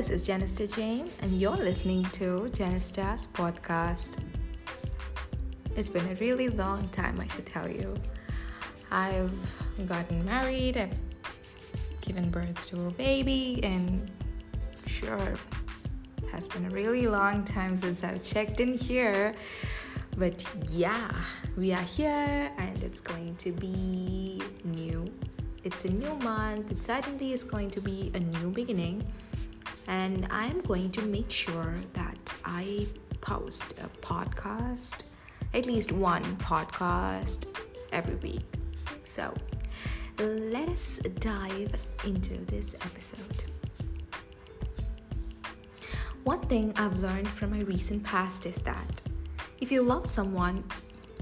this is Janista Jane, and you're listening to Janista's podcast. It's been a really long time, I should tell you. I've gotten married, I've given birth to a baby, and sure, has been a really long time since I've checked in here. But yeah, we are here, and it's going to be new. It's a new month, it certainly is going to be a new beginning and I'm going to make sure that I post a podcast, at least one podcast every week. So let us dive into this episode. One thing I've learned from my recent past is that if you love someone,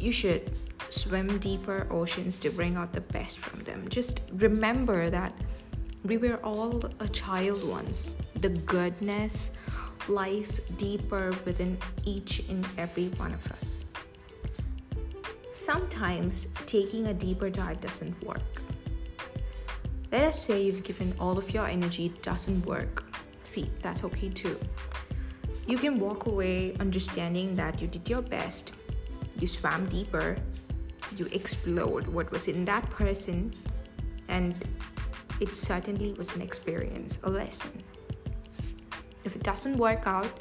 you should swim deeper oceans to bring out the best from them. Just remember that we were all a child once. The goodness lies deeper within each and every one of us. Sometimes taking a deeper dive doesn't work. Let us say you've given all of your energy, doesn't work. See, that's okay too. You can walk away understanding that you did your best, you swam deeper, you explored what was in that person, and it certainly was an experience, a lesson. If it doesn't work out,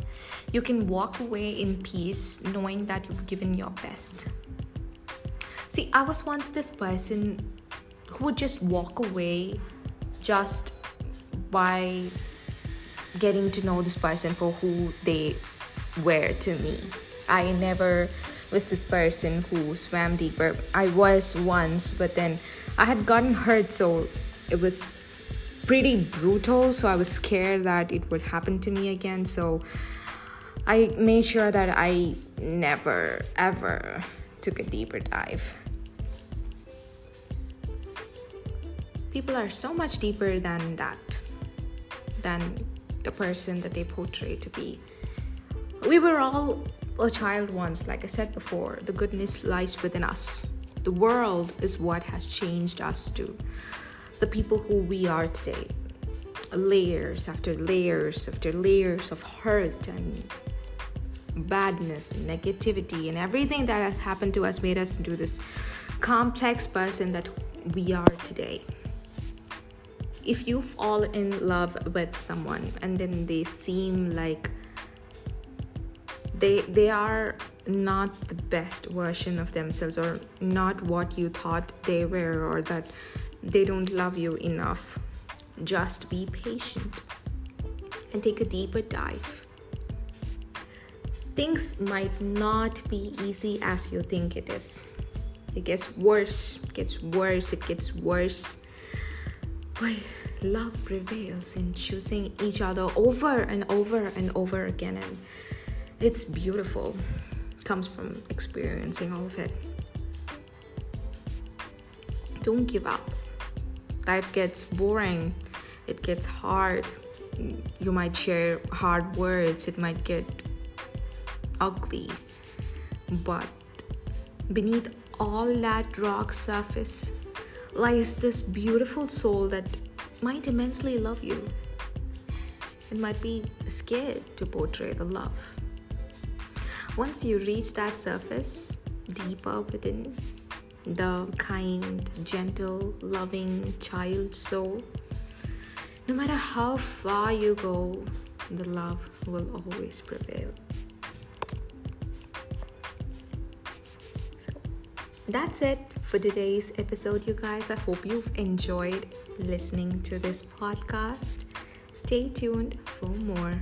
you can walk away in peace knowing that you've given your best. See, I was once this person who would just walk away just by getting to know this person for who they were to me. I never was this person who swam deeper. I was once, but then I had gotten hurt, so it was pretty brutal so i was scared that it would happen to me again. So i made sure that i never ever took a deeper dive. People are so much deeper than that than the person that they portray to be. We were all a child once like i said before the goodness lies within us. The world is what has changed us to the people who we are today. Layers after layers after layers of hurt and badness and negativity and everything that has happened to us made us into this complex person that we are today. If you fall in love with someone and then they seem like they they are not the best version of themselves or not what you thought they were or that they don't love you enough. Just be patient and take a deeper dive. Things might not be easy as you think it is. It gets worse, it gets worse, it gets worse. But love prevails in choosing each other over and over and over again, and it's beautiful. It comes from experiencing all of it. Don't give up life gets boring, it gets hard. You might share hard words, it might get ugly. But beneath all that rock surface lies this beautiful soul that might immensely love you. It might be scared to portray the love. Once you reach that surface, deeper within, the kind, gentle, loving child soul. No matter how far you go, the love will always prevail. So that's it for today's episode, you guys. I hope you've enjoyed listening to this podcast. Stay tuned for more.